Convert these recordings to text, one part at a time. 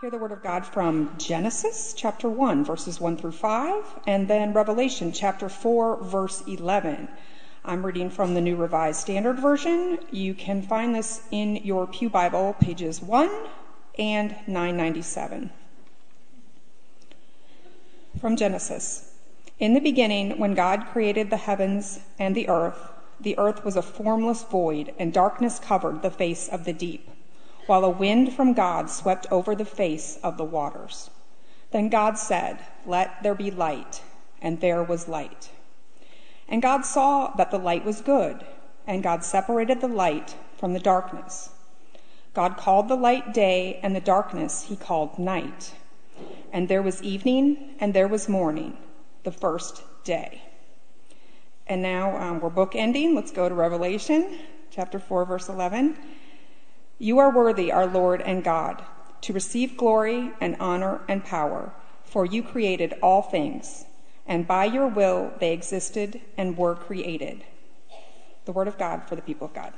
Hear the word of God from Genesis chapter 1, verses 1 through 5, and then Revelation chapter 4, verse 11. I'm reading from the New Revised Standard Version. You can find this in your Pew Bible, pages 1 and 997. From Genesis In the beginning, when God created the heavens and the earth, the earth was a formless void, and darkness covered the face of the deep while a wind from God swept over the face of the waters. Then God said, Let there be light, and there was light. And God saw that the light was good, and God separated the light from the darkness. God called the light day, and the darkness he called night. And there was evening, and there was morning, the first day. And now um, we're book ending. Let's go to Revelation chapter 4, verse 11. You are worthy, our Lord and God, to receive glory and honor and power, for you created all things, and by your will they existed and were created. The word of God for the people of God.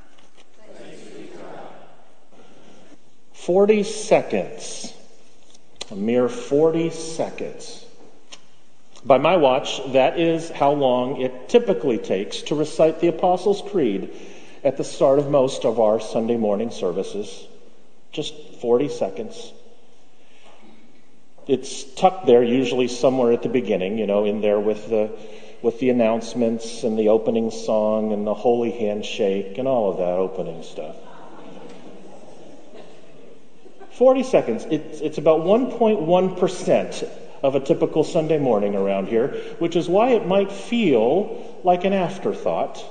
40 seconds. A mere 40 seconds. By my watch, that is how long it typically takes to recite the Apostles' Creed at the start of most of our Sunday morning services. Just 40 seconds. It's tucked there usually somewhere at the beginning, you know, in there with the with the announcements and the opening song and the holy handshake and all of that opening stuff. 40 seconds. It's, it's about 1.1% of a typical Sunday morning around here, which is why it might feel like an afterthought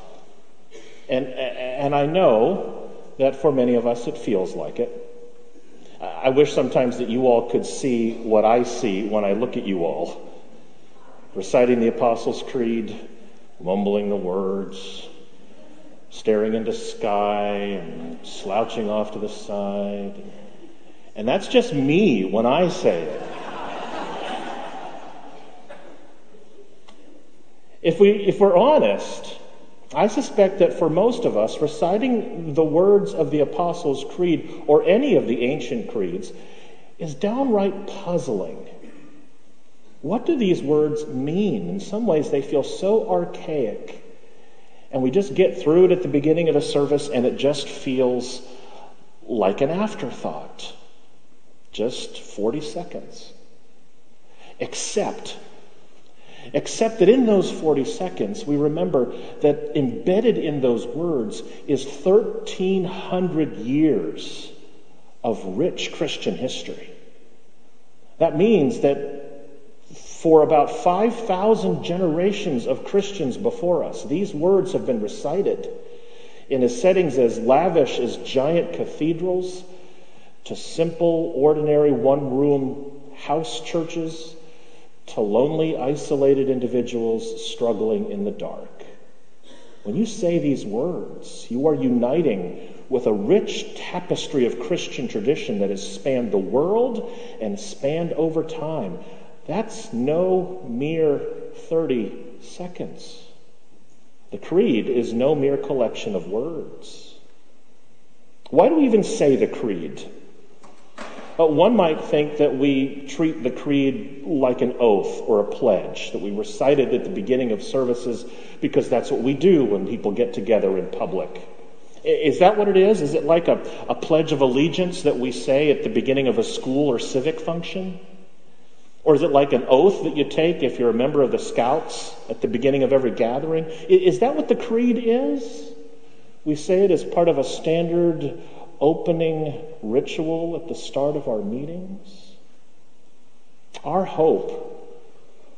and, and I know that for many of us it feels like it. I wish sometimes that you all could see what I see when I look at you all. Reciting the Apostles' Creed, mumbling the words, staring into sky and slouching off to the side. And that's just me when I say it. if, we, if we're honest, I suspect that for most of us, reciting the words of the Apostles' Creed or any of the ancient creeds is downright puzzling. What do these words mean? In some ways, they feel so archaic. And we just get through it at the beginning of a service, and it just feels like an afterthought. Just 40 seconds. Except Except that in those 40 seconds, we remember that embedded in those words is 1,300 years of rich Christian history. That means that for about 5,000 generations of Christians before us, these words have been recited in settings as lavish as giant cathedrals to simple, ordinary one room house churches to lonely, isolated individuals struggling in the dark. When you say these words, you are uniting with a rich tapestry of Christian tradition that has spanned the world and spanned over time. That's no mere 30 seconds. The Creed is no mere collection of words. Why do we even say the Creed? But one might think that we treat the creed like an oath or a pledge, that we recite it at the beginning of services because that's what we do when people get together in public. Is that what it is? Is it like a, a pledge of allegiance that we say at the beginning of a school or civic function? Or is it like an oath that you take if you're a member of the Scouts at the beginning of every gathering? Is that what the creed is? We say it as part of a standard opening ritual at the start of our meetings. Our hope,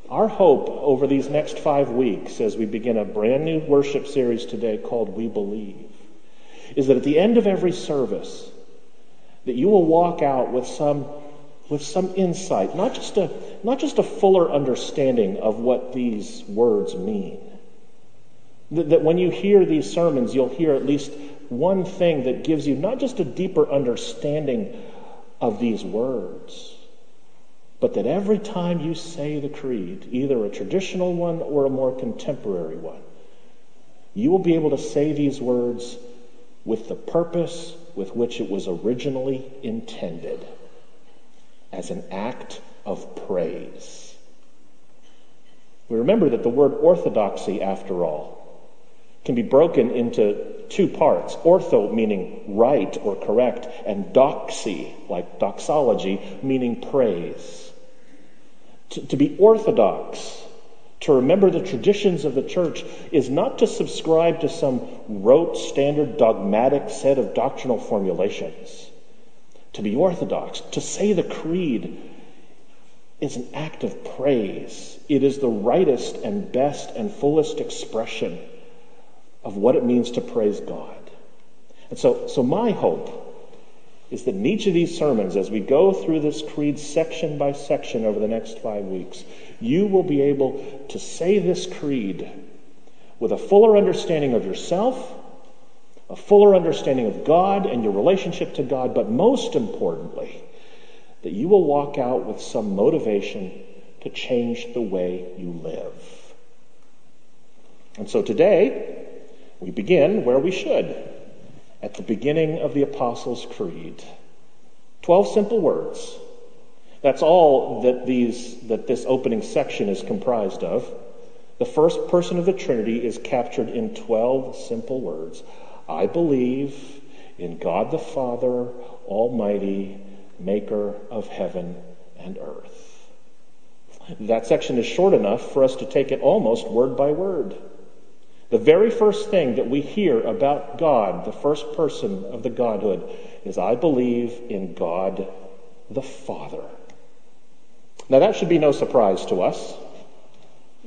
our hope over these next five weeks as we begin a brand new worship series today called We Believe, is that at the end of every service, that you will walk out with some with some insight, not just a not just a fuller understanding of what these words mean. That, that when you hear these sermons, you'll hear at least one thing that gives you not just a deeper understanding of these words, but that every time you say the creed, either a traditional one or a more contemporary one, you will be able to say these words with the purpose with which it was originally intended. as an act of praise. We remember that the word orthodoxy, after all, can be broken into two parts ortho, meaning right or correct, and doxy, like doxology, meaning praise. To, to be orthodox, to remember the traditions of the church, is not to subscribe to some rote, standard, dogmatic set of doctrinal formulations. To be orthodox, to say the creed, is an act of praise. It is the rightest and best and fullest expression of what it means to praise God. And so, so my hope is that in each of these sermons, as we go through this creed section by section over the next five weeks, you will be able to say this creed with a fuller understanding of yourself, a fuller understanding of God and your relationship to God, but most importantly, that you will walk out with some motivation to change the way you live. And so today, we begin where we should, at the beginning of the Apostles' Creed. Twelve simple words. That's all that, these, that this opening section is comprised of. The first person of the Trinity is captured in 12 simple words I believe in God the Father, Almighty, maker of heaven and earth. That section is short enough for us to take it almost word by word. The very first thing that we hear about God, the first person of the Godhood, is I believe in God the Father. Now, that should be no surprise to us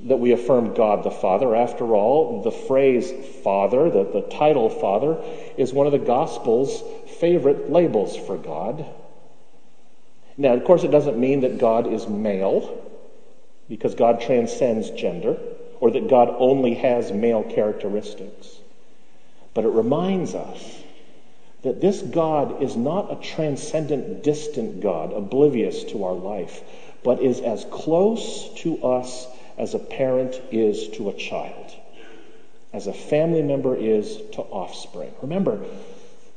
that we affirm God the Father. After all, the phrase Father, the, the title Father, is one of the Gospel's favorite labels for God. Now, of course, it doesn't mean that God is male, because God transcends gender or that God only has male characteristics. But it reminds us that this God is not a transcendent, distant God, oblivious to our life, but is as close to us as a parent is to a child, as a family member is to offspring. Remember,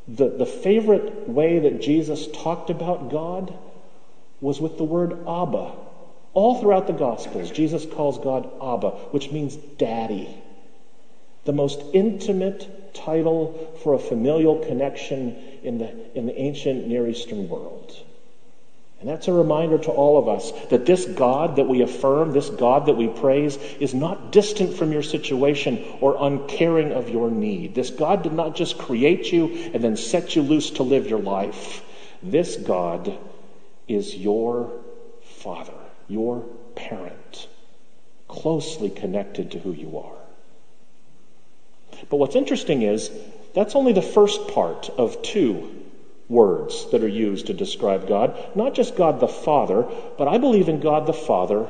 the, the favorite way that Jesus talked about God was with the word Abba, all throughout the Gospels, Jesus calls God Abba, which means daddy. The most intimate title for a familial connection in the, in the ancient Near Eastern world. And that's a reminder to all of us that this God that we affirm, this God that we praise, is not distant from your situation or uncaring of your need. This God did not just create you and then set you loose to live your life. This God is your Father your parent, closely connected to who you are. But what's interesting is that's only the first part of two words that are used to describe God. Not just God the Father, but I believe in God the Father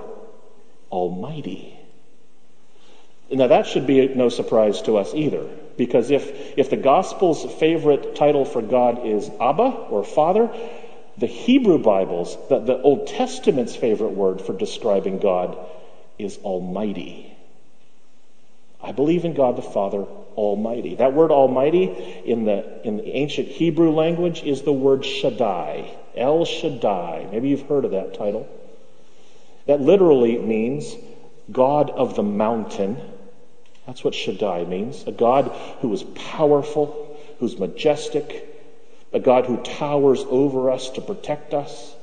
Almighty. Now, that should be no surprise to us either, because if, if the gospel's favorite title for God is Abba or Father, the Hebrew Bibles, the, the Old Testament's favorite word for describing God is Almighty. I believe in God the Father Almighty. That word Almighty in the, in the ancient Hebrew language is the word Shaddai. El Shaddai. Maybe you've heard of that title. That literally means God of the mountain. That's what Shaddai means. A God who is powerful, who's majestic, a God who towers over us to protect us.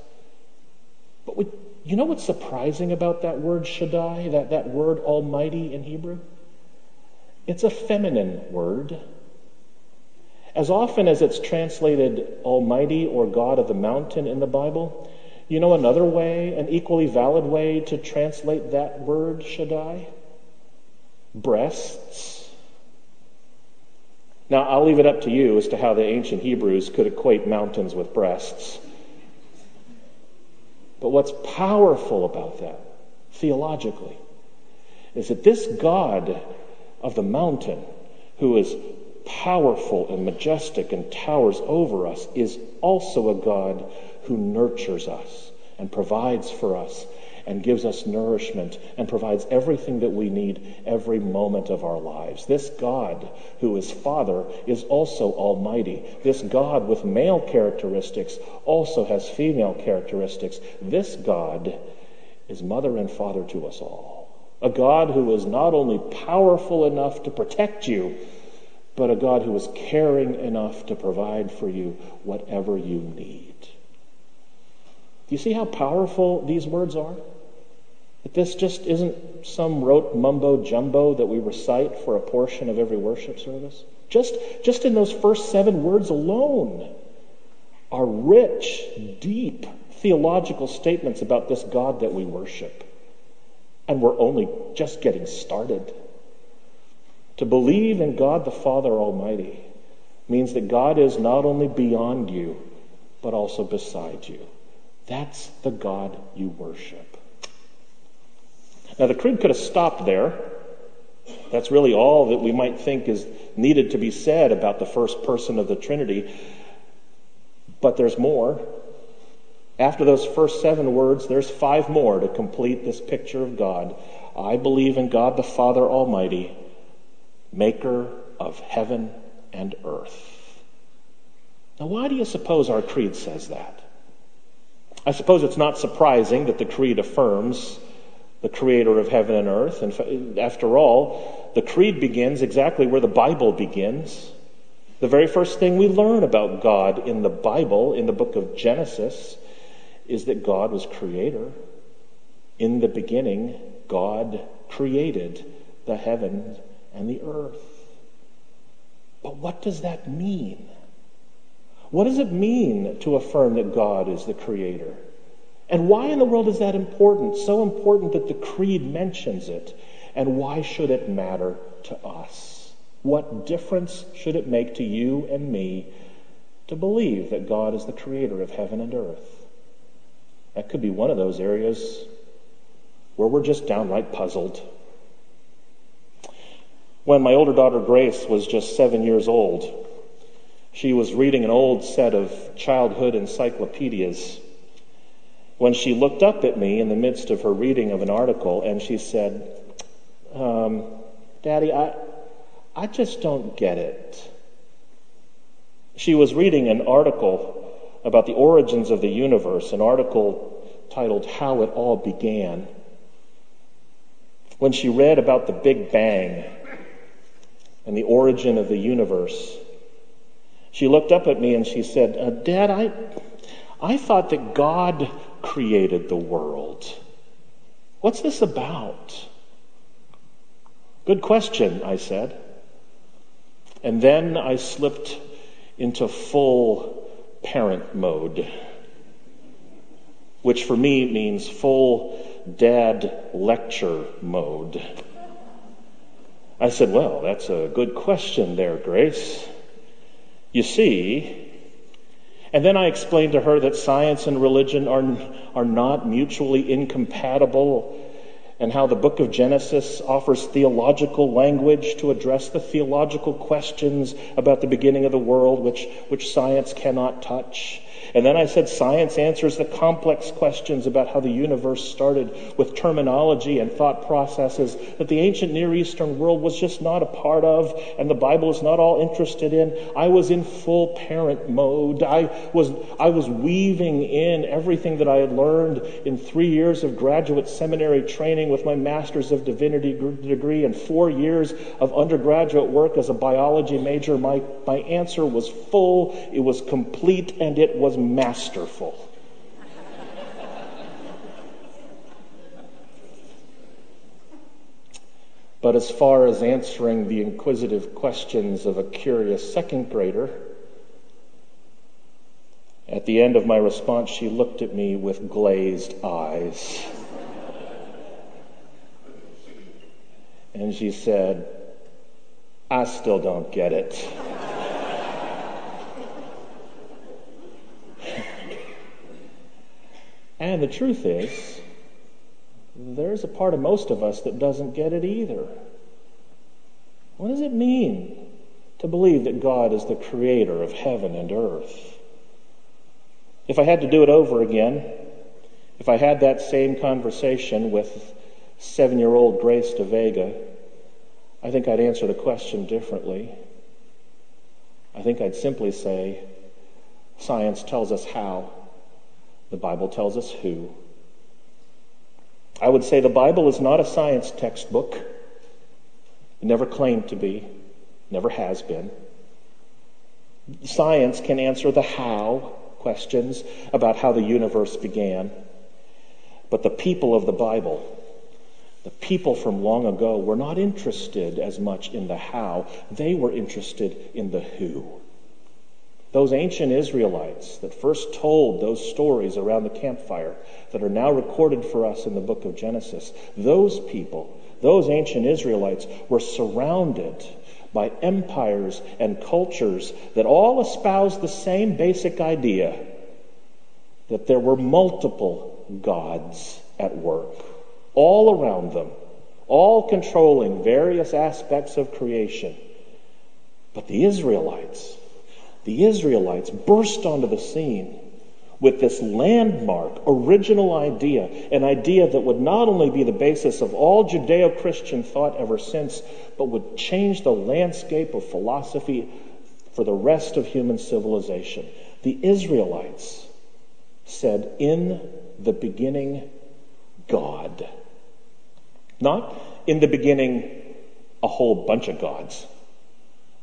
But we, you know what's surprising about that word Shaddai, that, that word Almighty in Hebrew? It's a feminine word. As often as it's translated Almighty or God of the mountain in the Bible, you know another way, an equally valid way to translate that word Shaddai? Breasts. Now, I'll leave it up to you as to how the ancient Hebrews could equate mountains with breasts. But what's powerful about that, theologically, is that this God of the mountain, who is powerful and majestic and towers over us, is also a God who nurtures us and provides for us and gives us nourishment and provides everything that we need every moment of our lives. This God, who is Father, is also Almighty. This God with male characteristics also has female characteristics. This God is Mother and Father to us all. A God who is not only powerful enough to protect you, but a God who is caring enough to provide for you whatever you need. Do you see how powerful these words are? That this just isn't some rote mumbo jumbo that we recite for a portion of every worship service. Just, just in those first seven words alone are rich, deep theological statements about this God that we worship. And we're only just getting started. To believe in God the Father Almighty means that God is not only beyond you, but also beside you. That's the God you worship. Now, the creed could have stopped there. That's really all that we might think is needed to be said about the first person of the Trinity. But there's more. After those first seven words, there's five more to complete this picture of God. I believe in God the Father Almighty, maker of heaven and earth. Now, why do you suppose our creed says that? I suppose it's not surprising that the creed affirms the creator of heaven and earth. And after all, the creed begins exactly where the Bible begins. The very first thing we learn about God in the Bible, in the book of Genesis, is that God was creator. In the beginning, God created the heavens and the earth. But what does that mean? What does it mean to affirm that God is the creator? And why in the world is that important? So important that the creed mentions it. And why should it matter to us? What difference should it make to you and me to believe that God is the creator of heaven and earth? That could be one of those areas where we're just downright puzzled. When my older daughter Grace was just seven years old, she was reading an old set of childhood encyclopedias when she looked up at me in the midst of her reading of an article and she said, um, Daddy, I, I just don't get it. She was reading an article about the origins of the universe, an article titled How It All Began. When she read about the Big Bang and the origin of the universe, she looked up at me and she said, uh, Dad, I, I thought that God created the world. What's this about? Good question, I said. And then I slipped into full parent mode, which for me means full dad lecture mode. I said, Well, that's a good question there, Grace. You see, and then I explained to her that science and religion are, are not mutually incompatible, and how the book of Genesis offers theological language to address the theological questions about the beginning of the world, which, which science cannot touch. And then I said science answers the complex questions about how the universe started with terminology and thought processes that the ancient Near Eastern world was just not a part of and the Bible is not all interested in. I was in full parent mode. I was, I was weaving in everything that I had learned in three years of graduate seminary training with my master's of divinity degree and four years of undergraduate work as a biology major. My, my answer was full, it was complete, and it was masterful. But as far as answering the inquisitive questions of a curious second grader, at the end of my response, she looked at me with glazed eyes. and she said, I still don't get it. And the truth is, there's a part of most of us that doesn't get it either. What does it mean to believe that God is the creator of heaven and earth? If I had to do it over again, If I had that same conversation with seven year old Grace de Vega, I think I'd answer the question differently. I think I'd simply say, science tells us how, the Bible tells us who. I would say the Bible is not a science textbook. It never claimed to be, never has been. Science can answer the how questions about how the universe began. But the people of the Bible, the people from long ago, were not interested as much in the how, they were interested in the who. Those ancient Israelites that first told those stories around the campfire that are now recorded for us in the book of Genesis, those people, those ancient Israelites, were surrounded by empires and cultures that all espoused the same basic idea that there were multiple gods at work, all around them, all controlling various aspects of creation. But the Israelites, the Israelites burst onto the scene with this landmark, original idea, an idea that would not only be the basis of all Judeo Christian thought ever since, but would change the landscape of philosophy for the rest of human civilization. The Israelites said, In the beginning, God. Not in the beginning, a whole bunch of gods.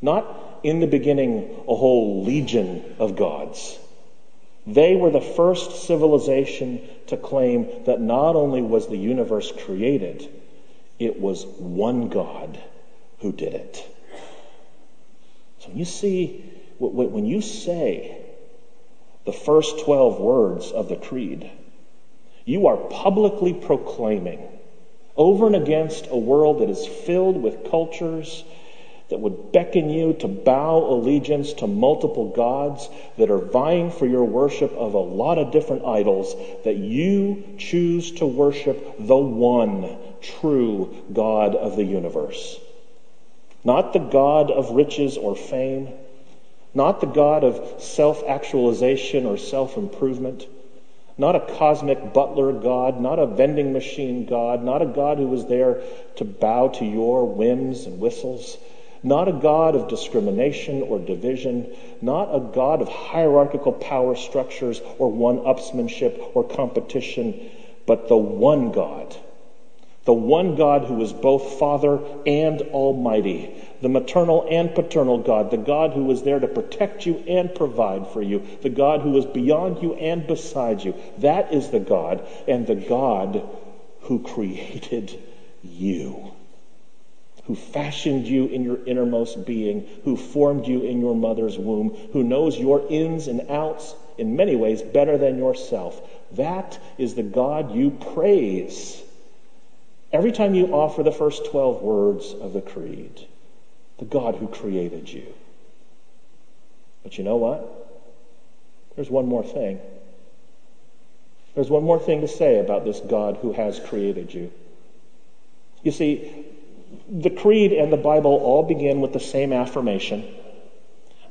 Not in the beginning, a whole legion of gods. They were the first civilization to claim that not only was the universe created, it was one God who did it. So you see, when you say the first 12 words of the Creed, you are publicly proclaiming over and against a world that is filled with cultures that would beckon you to bow allegiance to multiple gods that are vying for your worship of a lot of different idols, that you choose to worship the one true God of the universe. Not the God of riches or fame, not the God of self actualization or self improvement, not a cosmic butler God, not a vending machine God, not a God who was there to bow to your whims and whistles, not a God of discrimination or division, not a God of hierarchical power structures or one upsmanship or competition, but the one God the one God who is both Father and Almighty, the maternal and paternal God, the God who is there to protect you and provide for you, the God who is beyond you and beside you. That is the God, and the God who created you, who fashioned you in your innermost being, who formed you in your mother's womb, who knows your ins and outs in many ways better than yourself. That is the God you praise Every time you offer the first 12 words of the creed, the God who created you. But you know what? There's one more thing. There's one more thing to say about this God who has created you. You see, the Creed and the Bible all begin with the same affirmation.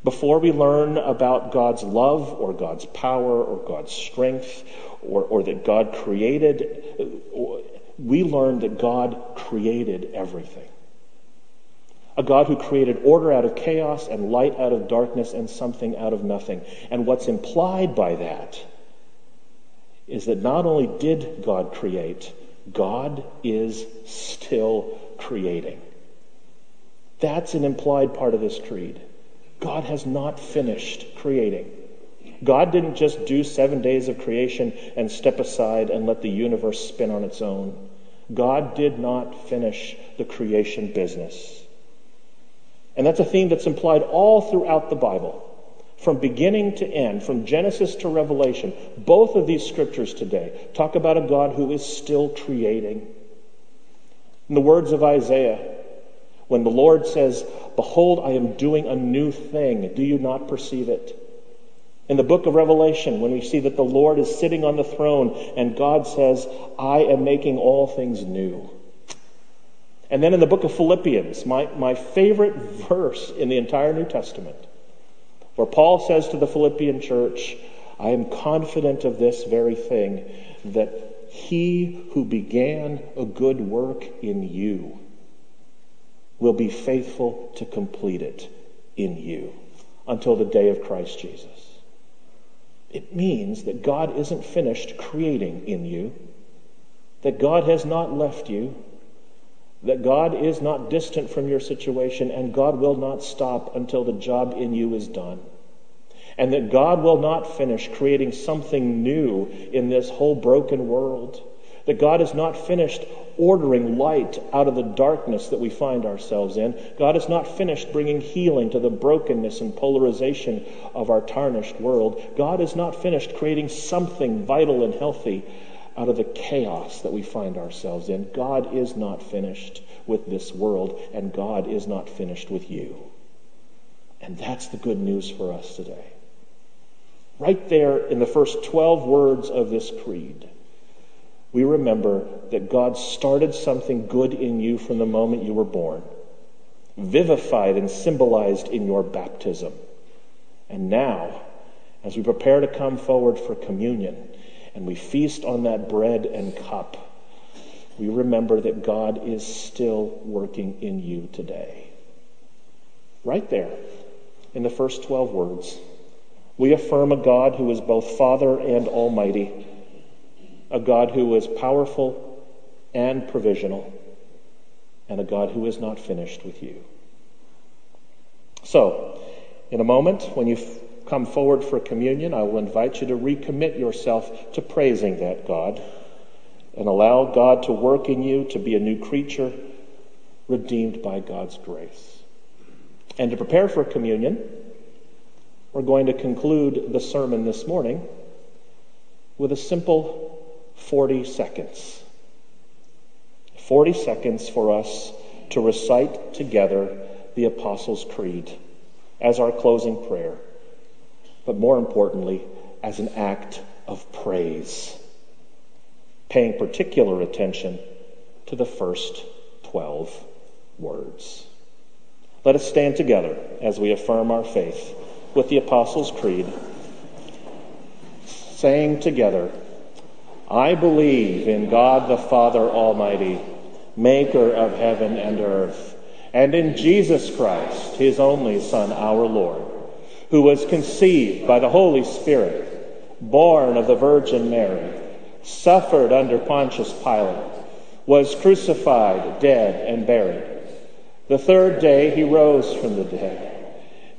Before we learn about God's love or God's power or God's strength or, or that God created, we learn that God created everything. A God who created order out of chaos and light out of darkness and something out of nothing. And what's implied by that is that not only did God create, God is still creating. That's an implied part of this creed. God has not finished creating. God didn't just do seven days of creation and step aside and let the universe spin on its own. God did not finish the creation business. And that's a theme that's implied all throughout the Bible, from beginning to end, from Genesis to Revelation. Both of these scriptures today talk about a God who is still creating. In the words of Isaiah, when the Lord says, Behold, I am doing a new thing, do you not perceive it? In the book of Revelation, when we see that the Lord is sitting on the throne and God says, I am making all things new. And then in the book of Philippians, my, my favorite verse in the entire New Testament, where Paul says to the Philippian church, I am confident of this very thing, that he who began a good work in you will be faithful to complete it in you until the day of Christ Jesus. It means that God isn't finished creating in you, that God has not left you, that God is not distant from your situation, and God will not stop until the job in you is done. And that God will not finish creating something new in this whole broken world. That God is not finished ordering light out of the darkness that we find ourselves in. God is not finished bringing healing to the brokenness and polarization of our tarnished world. God is not finished creating something vital and healthy out of the chaos that we find ourselves in. God is not finished with this world, and God is not finished with you. And that's the good news for us today. Right there in the first 12 words of this creed, we remember that God started something good in you from the moment you were born, vivified and symbolized in your baptism. And now, as we prepare to come forward for communion and we feast on that bread and cup, we remember that God is still working in you today. Right there, in the first 12 words, we affirm a God who is both Father and Almighty a God who is powerful and provisional, and a God who is not finished with you. So, in a moment, when you come forward for communion, I will invite you to recommit yourself to praising that God and allow God to work in you to be a new creature redeemed by God's grace. And to prepare for communion, we're going to conclude the sermon this morning with a simple 40 seconds. 40 seconds for us to recite together the Apostles' Creed as our closing prayer, but more importantly, as an act of praise, paying particular attention to the first 12 words. Let us stand together as we affirm our faith with the Apostles' Creed, saying together, I believe in God the Father Almighty, maker of heaven and earth, and in Jesus Christ, his only Son, our Lord, who was conceived by the Holy Spirit, born of the Virgin Mary, suffered under Pontius Pilate, was crucified, dead, and buried. The third day he rose from the dead.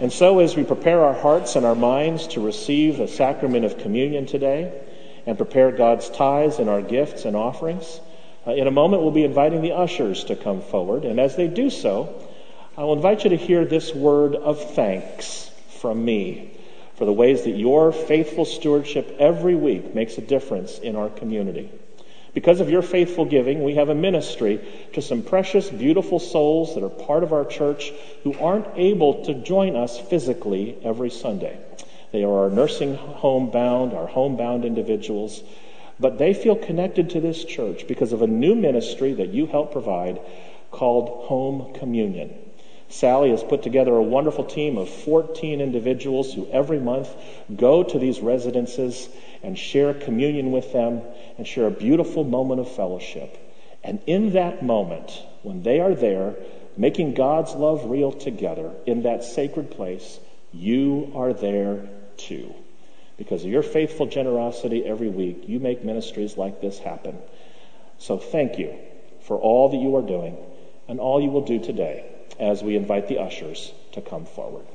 And so, as we prepare our hearts and our minds to receive the sacrament of communion today, and prepare God's tithes and our gifts and offerings. Uh, in a moment, we'll be inviting the ushers to come forward. And as they do so, I will invite you to hear this word of thanks from me for the ways that your faithful stewardship every week makes a difference in our community. Because of your faithful giving, we have a ministry to some precious, beautiful souls that are part of our church who aren't able to join us physically every Sunday. They are our nursing home bound, our homebound individuals, but they feel connected to this church because of a new ministry that you help provide called Home Communion. Sally has put together a wonderful team of 14 individuals who every month go to these residences and share communion with them and share a beautiful moment of fellowship. And in that moment, when they are there, making God's love real together in that sacred place, you are there too. Because of your faithful generosity every week, you make ministries like this happen. So thank you for all that you are doing and all you will do today as we invite the ushers to come forward.